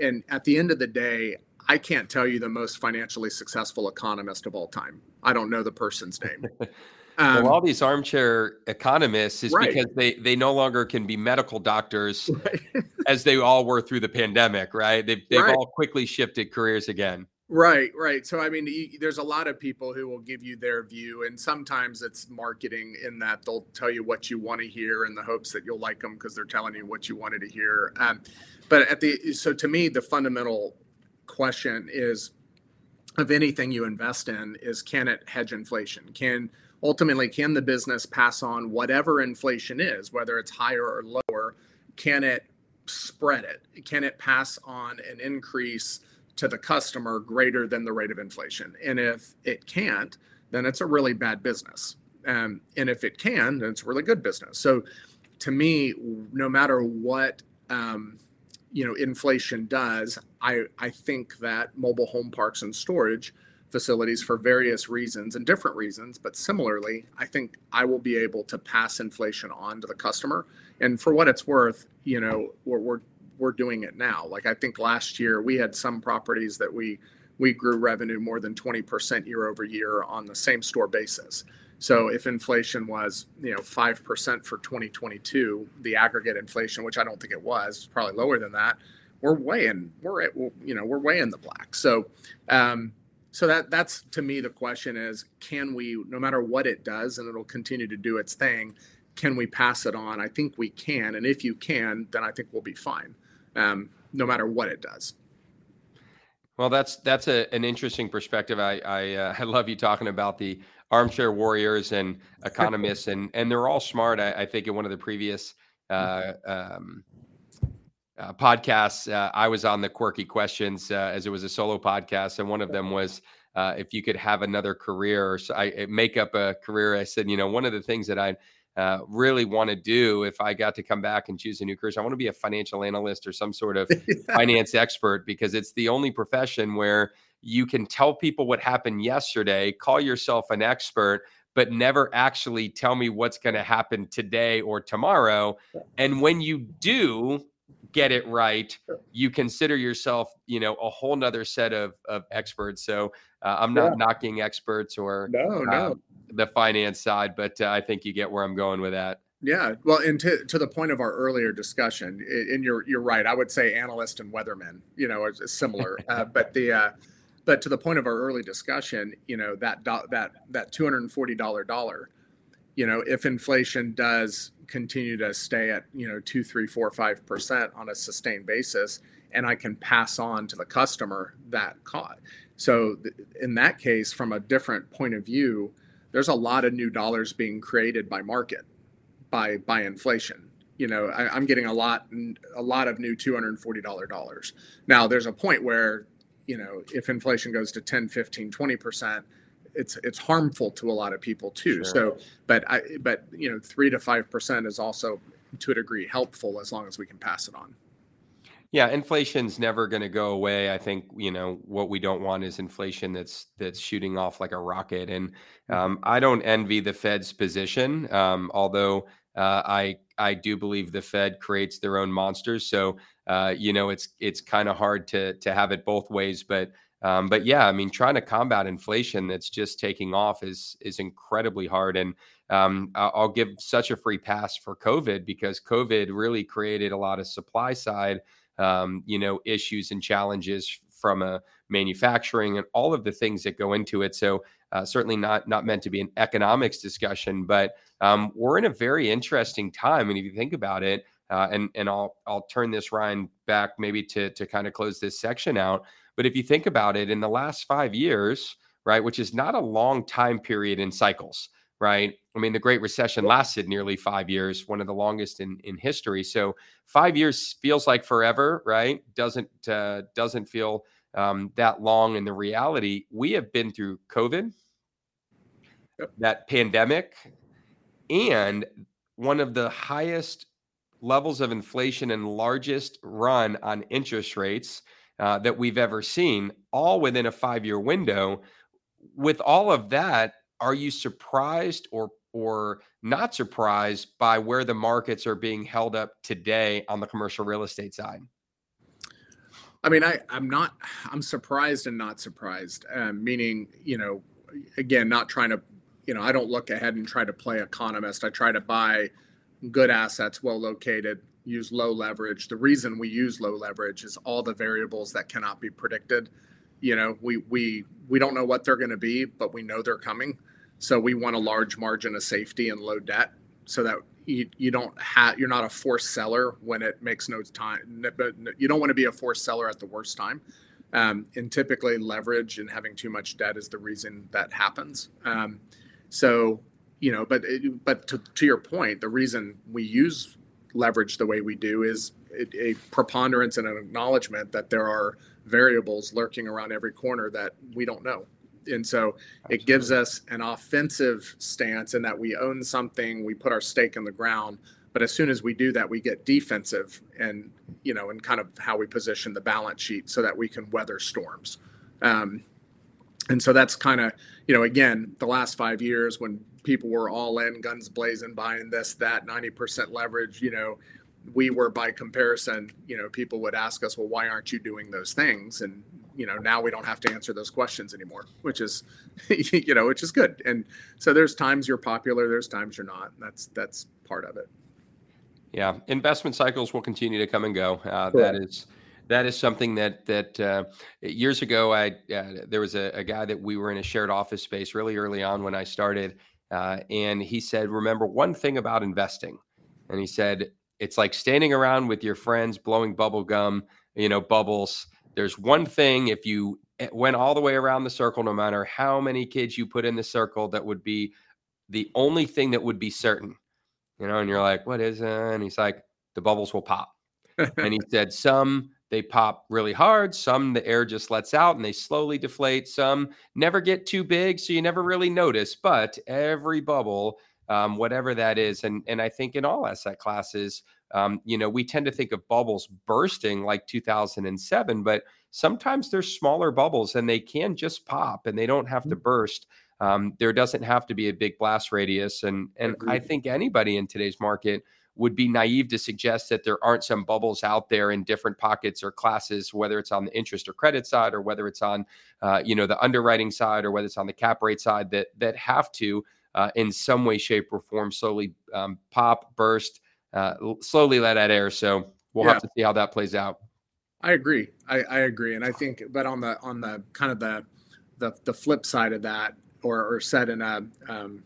and at the end of the day, I can't tell you the most financially successful economist of all time. I don't know the person's name. (laughs) Um, well, all these armchair economists is right. because they they no longer can be medical doctors (laughs) right. as they all were through the pandemic, right? They've they've right. all quickly shifted careers again. Right, right. So I mean, there's a lot of people who will give you their view, and sometimes it's marketing in that they'll tell you what you want to hear in the hopes that you'll like them because they're telling you what you wanted to hear. Um, but at the so to me, the fundamental question is of anything you invest in is can it hedge inflation? Can ultimately can the business pass on whatever inflation is whether it's higher or lower? Can it spread it? Can it pass on an increase to the customer greater than the rate of inflation? And if it can't then it's a really bad business. Um, and if it can then it's a really good business. So to me no matter what um, you know inflation does i i think that mobile home parks and storage facilities for various reasons and different reasons, but similarly, I think I will be able to pass inflation on to the customer. And for what it's worth, you know, we're we're, we're doing it now. Like I think last year we had some properties that we we grew revenue more than 20% year over year on the same store basis. So if inflation was, you know, 5% for 2022, the aggregate inflation, which I don't think it was, probably lower than that, we're way in, we're at, you know, we're way in the black. So, um, so that that's to me the question is can we no matter what it does and it'll continue to do its thing can we pass it on? I think we can, and if you can, then I think we'll be fine, um, no matter what it does. Well, that's that's a, an interesting perspective. I I, uh, (laughs) I love you talking about the armchair warriors and (laughs) economists, and and they're all smart. I, I think in one of the previous uh, um, uh, podcasts, uh, I was on the quirky questions uh, as it was a solo podcast, and one of them was uh, if you could have another career or so I make up a career. I said, you know, one of the things that I uh, really want to do if I got to come back and choose a new career. I want to be a financial analyst or some sort of (laughs) finance expert because it's the only profession where you can tell people what happened yesterday, call yourself an expert, but never actually tell me what's going to happen today or tomorrow. And when you do get it right, you consider yourself, you know, a whole nother set of, of experts. So uh, I'm not yeah. knocking experts or no, no. Um, the finance side, but uh, I think you get where I'm going with that. Yeah, well, and to, to the point of our earlier discussion, and you're you're right. I would say analyst and weatherman, you know, is, is similar. (laughs) uh, but the uh, but to the point of our early discussion, you know, that do, that that two hundred and forty dollar dollar, you know, if inflation does continue to stay at you know two, three, four, five percent on a sustained basis, and I can pass on to the customer that cost. So th- in that case, from a different point of view there's a lot of new dollars being created by market, by by inflation. You know, I, am getting a lot a lot of new $240. Now there's a point where, you know, if inflation goes to 10, 15, 20 percent, it's it's harmful to a lot of people too. Sure. So, but I but you know, three to five percent is also to a degree helpful as long as we can pass it on. Yeah, inflation's never going to go away. I think you know what we don't want is inflation that's that's shooting off like a rocket. And mm-hmm. um, I don't envy the Fed's position, um, although uh, I I do believe the Fed creates their own monsters. So uh, you know it's it's kind of hard to to have it both ways. But um, but yeah, I mean trying to combat inflation that's just taking off is is incredibly hard. And um, I'll give such a free pass for COVID because COVID really created a lot of supply side um, you know, issues and challenges from a manufacturing and all of the things that go into it. So uh, certainly not not meant to be an economics discussion, but um, we're in a very interesting time. And if you think about it, uh, and and I'll I'll turn this Ryan back maybe to to kind of close this section out. But if you think about it, in the last five years, right, which is not a long time period in cycles, right? I mean, the Great Recession lasted nearly five years, one of the longest in, in history. So five years feels like forever, right? Doesn't uh, doesn't feel um, that long in the reality. We have been through COVID, yep. that pandemic, and one of the highest levels of inflation and largest run on interest rates uh, that we've ever seen, all within a five year window. With all of that, are you surprised or or not surprised by where the markets are being held up today on the commercial real estate side? I mean, I, I'm not, I'm surprised and not surprised. Um, meaning, you know, again, not trying to, you know, I don't look ahead and try to play economist. I try to buy good assets, well located, use low leverage. The reason we use low leverage is all the variables that cannot be predicted. You know, we we we don't know what they're going to be, but we know they're coming. So we want a large margin of safety and low debt so that you, you don't have you're not a forced seller when it makes no time but you don't want to be a forced seller at the worst time um, and typically leverage and having too much debt is the reason that happens um, so you know but it, but to, to your point the reason we use leverage the way we do is a preponderance and an acknowledgement that there are variables lurking around every corner that we don't know and so Absolutely. it gives us an offensive stance in that we own something, we put our stake in the ground. But as soon as we do that, we get defensive and, you know, and kind of how we position the balance sheet so that we can weather storms. Um, and so that's kind of, you know, again, the last five years when people were all in, guns blazing, buying this, that, 90% leverage, you know, we were by comparison, you know, people would ask us, well, why aren't you doing those things? And you know now we don't have to answer those questions anymore which is (laughs) you know which is good. And so there's times you're popular there's times you're not. That's that's part of it. Yeah investment cycles will continue to come and go. Uh, that is that is something that that uh, years ago i uh, there was a, a, guy that we were in a shared office space really early on when i started uh, and he said, "Remember one thing about investing," and he said, "It's like standing around with your friends blowing bubble gum, you know, bubbles." There's one thing if you eh, went all the way around the circle, no matter how many kids you put in the circle, that would be the only thing that would be certain, you know. And you're like, "What is it?" And he's like, "The bubbles will pop." and he (laughs) said, "Some they pop really hard. Some the air just lets out and they slowly deflate. Some never get too big, so you never really notice. But every bubble, um, whatever that is, and and I think in all asset classes, um, you know, we tend to think of bubbles bursting like 2007, but sometimes there's smaller bubbles and they can just pop and they don't have to mm. burst. Um, there doesn't have to be a big blast radius, and and Agreed. I think anybody in today's market would be naive to suggest that there aren't some bubbles out there in different pockets or classes, whether it's on the interest or credit side, or whether it's on, uh, you know, the underwriting side, or whether it's on the cap rate side that that have to, uh, in some way, shape, or form, slowly um, pop, burst, uh, slowly let out air. So we'll yeah. have to see how that plays out. I agree. I, I agree, and I think, but on the on the kind of the the, the flip side of that, or or said in a um,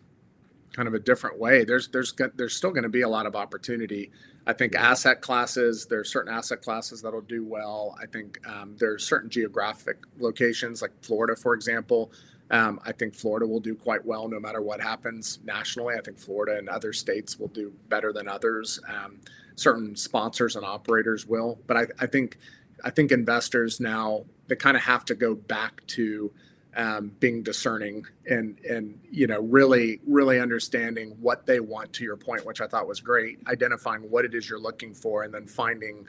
kind of a different way, there's there's there's still going to be a lot of opportunity. I think asset classes, there are certain asset classes that'll do well. I think um, there's certain geographic locations, like Florida, for example. Um, I think Florida will do quite well no matter what happens nationally. I think Florida and other states will do better than others. Um, certain sponsors and operators will, but I, I think I think investors now they kind of have to go back to um, being discerning and and you know really really understanding what they want to your point which i thought was great identifying what it is you're looking for and then finding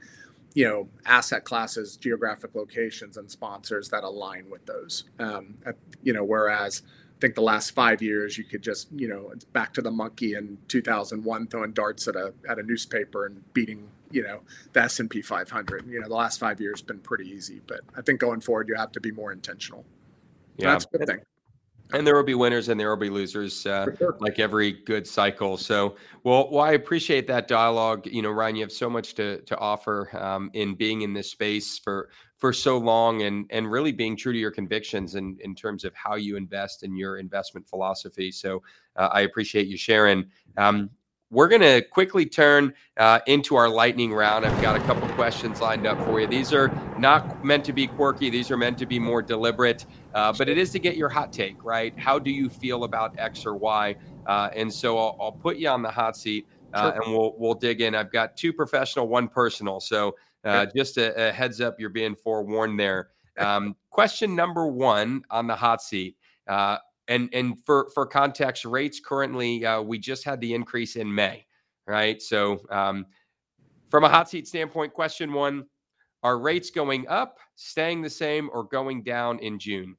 you know asset classes geographic locations and sponsors that align with those. Um, you know whereas i think the last five years you could just you know it's back to the monkey in 2001 throwing darts at a at a newspaper and beating you know the s&p 500 you know the last five years been pretty easy but i think going forward you have to be more intentional yeah. That's a good thing. And there will be winners and there will be losers, uh, sure. like every good cycle. So, well, well, I appreciate that dialogue. You know, Ryan, you have so much to to offer um, in being in this space for for so long, and and really being true to your convictions in in terms of how you invest in your investment philosophy. So, uh, I appreciate you sharing. Um, we're going to quickly turn uh, into our lightning round. I've got a couple questions lined up for you. These are not meant to be quirky, these are meant to be more deliberate, uh, but it is to get your hot take, right? How do you feel about X or Y? Uh, and so I'll, I'll, put you on the hot seat. Uh, sure. And we'll we'll dig in. I've got two professional, one personal. So uh, just a, a, heads up, you're being forewarned there. Um, question number one on the hot seat: uh, and and for for context, rates currently uh, we just had the increase in May, right? So um, from a hot seat standpoint, question one: Are rates going up, staying the same, or going down in June?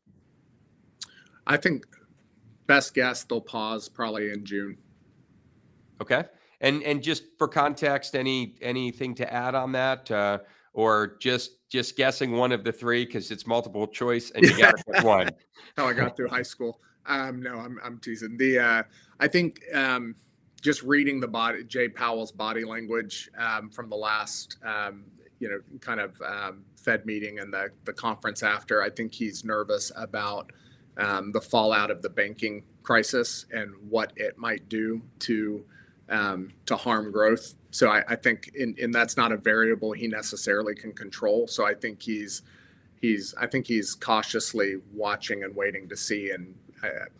I think best guess they'll pause probably in June. Okay, and and just for context, any anything to add on that, uh, or just just guessing one of the three because it's multiple choice and you got to pick (laughs) one. How I got through high school. Um, no, I'm I'm teasing. The uh, I think um, just reading the body Jay Powell's body language um, from the last um, you know kind of um, Fed meeting and the the conference after. I think he's nervous about um, the fallout of the banking crisis and what it might do to to harm growth. So I, I think in, and that's not a variable he necessarily can control. So I think he's he's I think he's cautiously watching and waiting to see and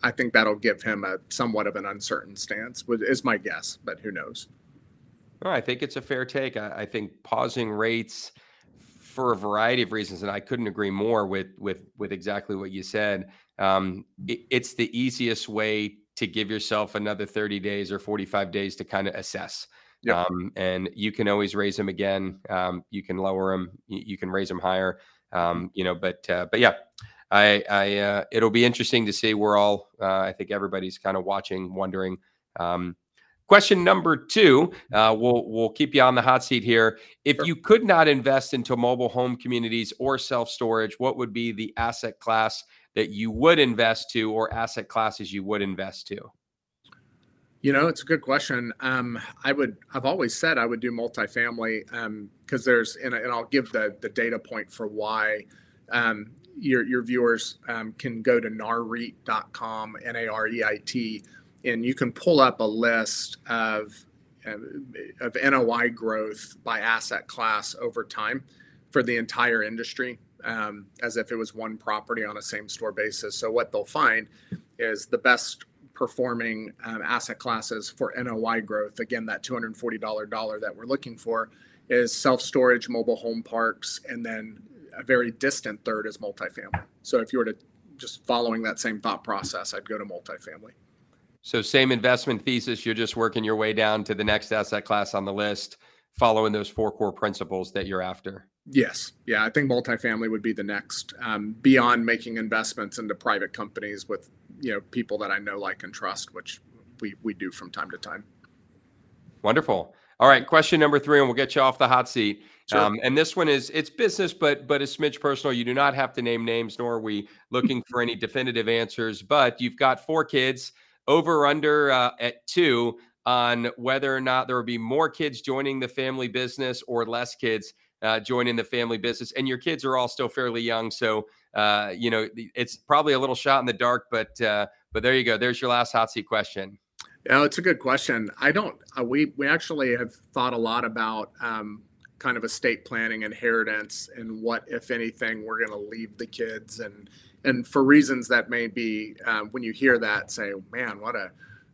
I, think that'll give him a somewhat of an uncertain stance. Is my guess, but who knows? I think it's a fair take. I, I, think pausing rates for a variety of reasons, and I couldn't agree more with with with exactly what you said. Um, it, it's the easiest way to give yourself another 30 days or 45 days to kind of assess. Yep. Um, and you can always raise them again. Um, you can lower them. You, you can raise them higher. Um, you know, but uh, but yeah, I, I uh, it'll be interesting to see. We're all, uh, I think everybody's kind of watching, wondering. Um, question number two, uh, we'll we'll keep you on the hot seat here. If sure. you could not invest into mobile home communities or self storage, what would be the asset class that you would invest to, or asset classes you would invest to? You know, it's a good question. Um, I would, I've always said I would do multifamily because um, there's, and, and, I'll give the the data point for why. Um, your your viewers um, can go to nareit.com, N A R E I T, and you can pull up a list of of NOI growth by asset class over time for the entire industry, um, as if it was one property on a same store basis. So what they'll find is the best performing um, asset classes for NOI growth. Again, that $240 that we're looking for is self storage, mobile home parks, and then a very distant third is multifamily. So if you were to just following that same thought process, I'd go to multifamily. So same investment thesis, you're just working your way down to the next asset class on the list, following those four core principles that you're after. Yes, yeah, I think multifamily would be the next. Um, beyond making investments into private companies with you know people that I know, like, and trust, which we we do from time to time. Wonderful. All right, question number three, and we'll get you off the hot seat. Sure. Um, and this one is it's business, but but a smidge personal. You do not have to name names, nor are we looking for any definitive answers. But you've got four kids, over under uh, at two on whether or not there will be more kids joining the family business or less kids uh, joining the family business. And your kids are all still fairly young, so uh, you know it's probably a little shot in the dark. But uh, but there you go. There's your last hot seat question. Yeah, it's a good question. I don't. Uh, we we actually have thought a lot about um, kind of estate planning, inheritance, and what, if anything, we're going to leave the kids, and and for reasons that may be um, when you hear that, say, man, what a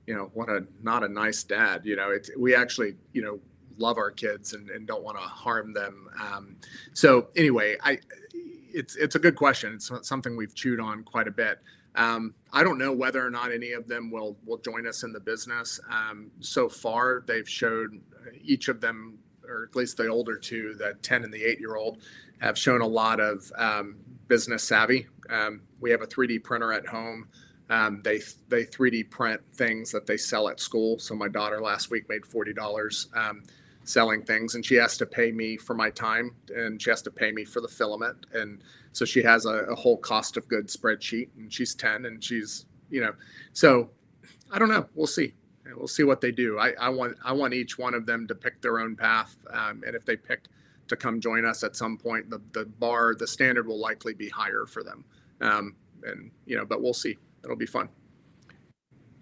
you know what a not a nice dad. You know, it's we actually you know love our kids and, and don't want to harm them. Um, so anyway, I it's it's a good question. It's something we've chewed on quite a bit. Um, I don't know whether or not any of them will will join us in the business. Um, so far, they've showed each of them, or at least the older two, the ten and the eight year old, have shown a lot of um, business savvy. Um, we have a 3D printer at home. Um, they they 3D print things that they sell at school. So my daughter last week made forty dollars um, selling things and she has to pay me for my time and she has to pay me for the filament and so she has a, a, whole cost of goods spreadsheet and she's 10 and she's you know so i don't know. We'll see. We'll see what they do. I, I want i want each one of them to pick their own path um, and if they pick to come join us at some point the, the bar the standard will likely be higher for them. Um, and you know but we'll see. It'll be fun.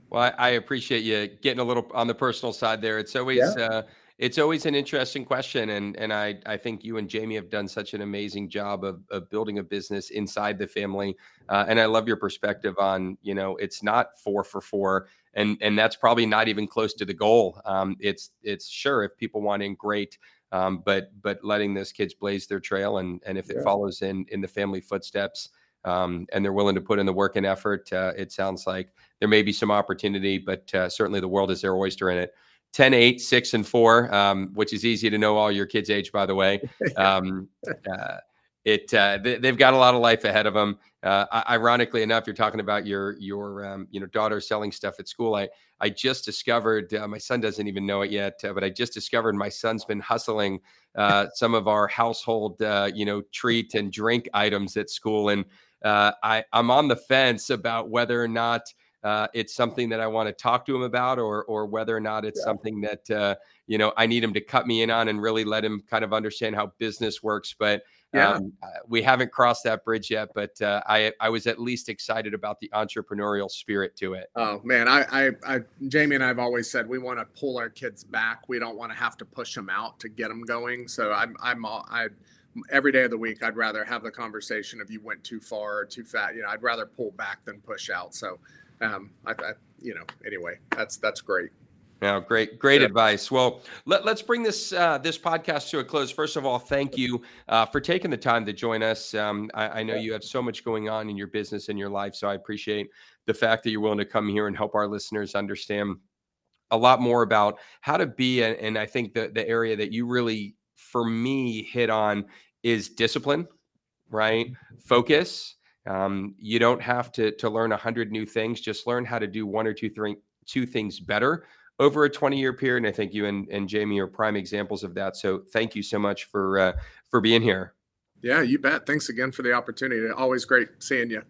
Well I, I appreciate you getting a little on the personal side there. It's always yeah. uh, it's always an interesting question and and I I think you and Jamie have done such an amazing job of of building a business inside the family uh, and I love your perspective on you know it's not 4 for 4 and and that's probably not even close to the goal um, it's it's sure if people want in great um, but but letting those kids blaze their trail and and if it yeah. follows in in the family footsteps um, and they're willing to put in the work and effort uh, it sounds like there may be some opportunity but uh, certainly the world is their oyster in it 10, 8, 6, and 4, um, which is easy to know all your kids' age, by the way. (laughs) Um, uh, it uh, they, have got a lot of life ahead of them. Uh, ironically enough, you're talking about your your um, you know daughter selling stuff at school. I I just discovered uh, my son doesn't even know it yet, uh, but I just discovered my son's been hustling uh, (laughs) some of our household uh, you know treat and drink items at school, and I I'm on the fence about whether or not uh, it's something that I want to talk to him about, or or whether or not it's yeah. something that uh, you know I need him to cut me in on and really let him kind of understand how business works. But yeah. Um, uh, we haven't crossed that bridge yet. But uh, I I was at least excited about the entrepreneurial spirit to it. Oh man, I I, I Jamie and I have always said we want to pull our kids back. We don't want to have to push them out to get them going. So I'm I'm all, I every day of the week i'd rather have the conversation if you went too far or too fat you know i'd rather pull back than push out so um, I, I, you know, anyway, that's that's great. Now, great, great yeah. advice. Well, let, us bring this uh, this podcast to a close. First of all, thank you uh, for taking the time to join us. Um, I, I, know you have so much going on in your business and your life, so I appreciate the fact that you're willing to come here and help our listeners understand a lot more about how to be. And, and I think the the area that you really, for me, hit on is discipline, right? Mm-hmm. Focus um, you don't have to to learn a hundred new things. Just learn how to do one or two th- two things better over a 20 year period. And I think you and, and Jamie are prime examples of that. So thank you so much for uh, for being here. Yeah, you bet. Thanks again for the opportunity. Always great seeing you.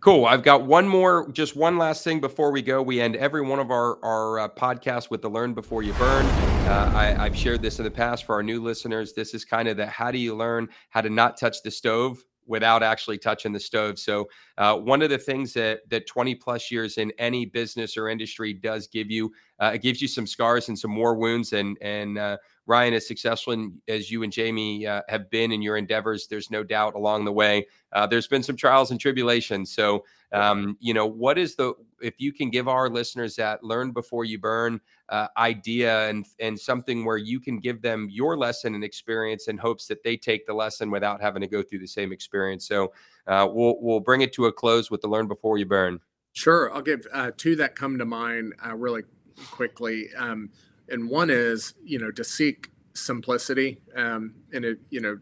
Cool. I've got one more, just one last thing before we go. We end every one of our our uh, podcasts with the "Learn Before You Burn." Uh, I, I've shared this in the past for our new listeners. This is kind of the how do you learn how to not touch the stove without actually touching the stove. So uh, one of the things that that 20 plus years in any business or industry does give you, uh, it gives you some scars and some more wounds. And and uh, Ryan, as successful in, as you and Jamie uh, have been in your endeavors, there's no doubt along the way, uh, there's been some trials and tribulations. So um, you know, what is the if you can give our listeners that learn before you burn uh, idea and and something where you can give them your lesson and experience in hopes that they take the lesson without having to go through the same experience. So uh, we'll we'll bring it to a close with the learn before you burn. Sure, I'll give uh, two that come to mind uh, really quickly. Um, and one is you know to seek simplicity um, and it you know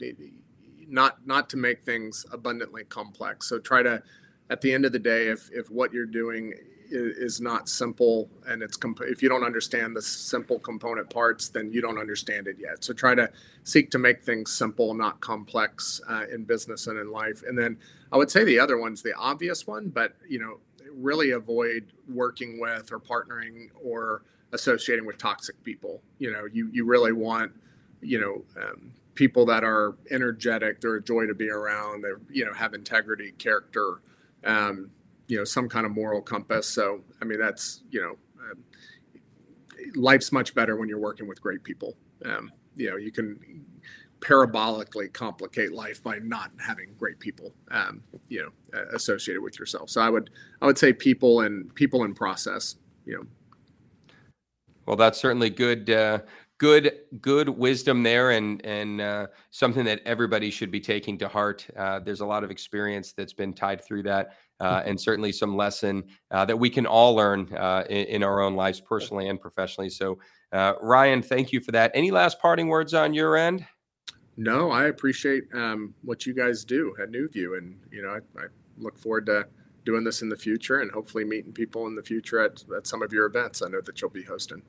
not not to make things abundantly complex. So try to at the end of the day, if if what you're doing is, not simple and it's comp- if you don't understand the simple component parts, then you don't understand it yet. So try to seek to make things simple, not complex uh, in business and in life. And then I would say the other one's the obvious one, but you know, really avoid working with or partnering or associating with toxic people. You know, you you really want you know. Um, people that are energetic they're a joy to be around they you know have integrity character um, you know some kind of moral compass so i mean that's you know uh, life's much better when you're working with great people um, you know you can parabolically complicate life by not having great people um, you know associated with yourself so i would i would say people and people and process you know well that's certainly good uh, good good wisdom there and and uh, something that everybody should be taking to heart. Uh, there's a lot of experience that's been tied through that uh, and certainly some lesson uh, that we can all learn uh, in, in, our own lives personally and professionally. So uh, ryan thank you for that. Any last parting words on your end? No i appreciate um, what you guys do at NuView and you know I, I look forward to doing this in the future and hopefully meeting people in the future at, at some of your events i know that you'll be hosting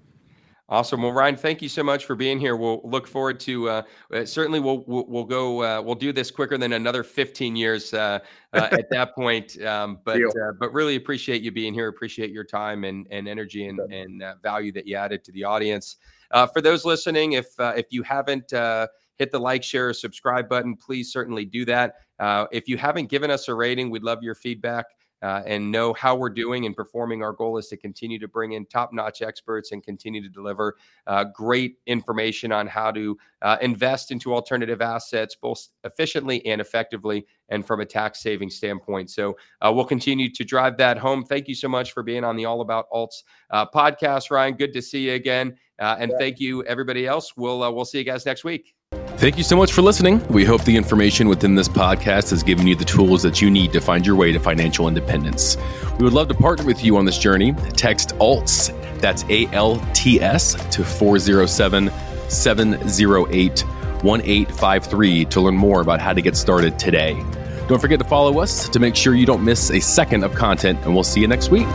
Awesome. Well, Ryan, thank you so much for being here. We'll look forward to uh, uh, certainly we'll, we'll, we'll go uh, we'll do this quicker than another 15 years uh, uh (laughs) at that point. Um, but uh, but really appreciate you being here. Appreciate your time and and energy and and value that you added to the audience. for those listening, if if you haven't hit the like, share, or subscribe button, please certainly do that. if you haven't given us a rating, we'd love your feedback uh, and know how we're doing and performing. Our goal is to continue to bring in top notch experts and continue to deliver uh, great information on how to uh, invest into alternative assets, both efficiently and effectively, and from a tax saving standpoint. So uh, we'll continue to drive that home. Thank you so much for being on the All About Alts uh, podcast, Ryan. Good to see you again. Uh, and thank you, everybody else. We'll, we'll see you guys next week. Thank you so much for listening. We hope the information within this podcast has given you the tools that you need to find your way to financial independence. We would love to partner with you on this journey. Text ALTS, that's A L T S, to 407 708 1853 to learn more about how to get started today. Don't forget to follow us to make sure you don't miss a second of content, and we'll see you next week.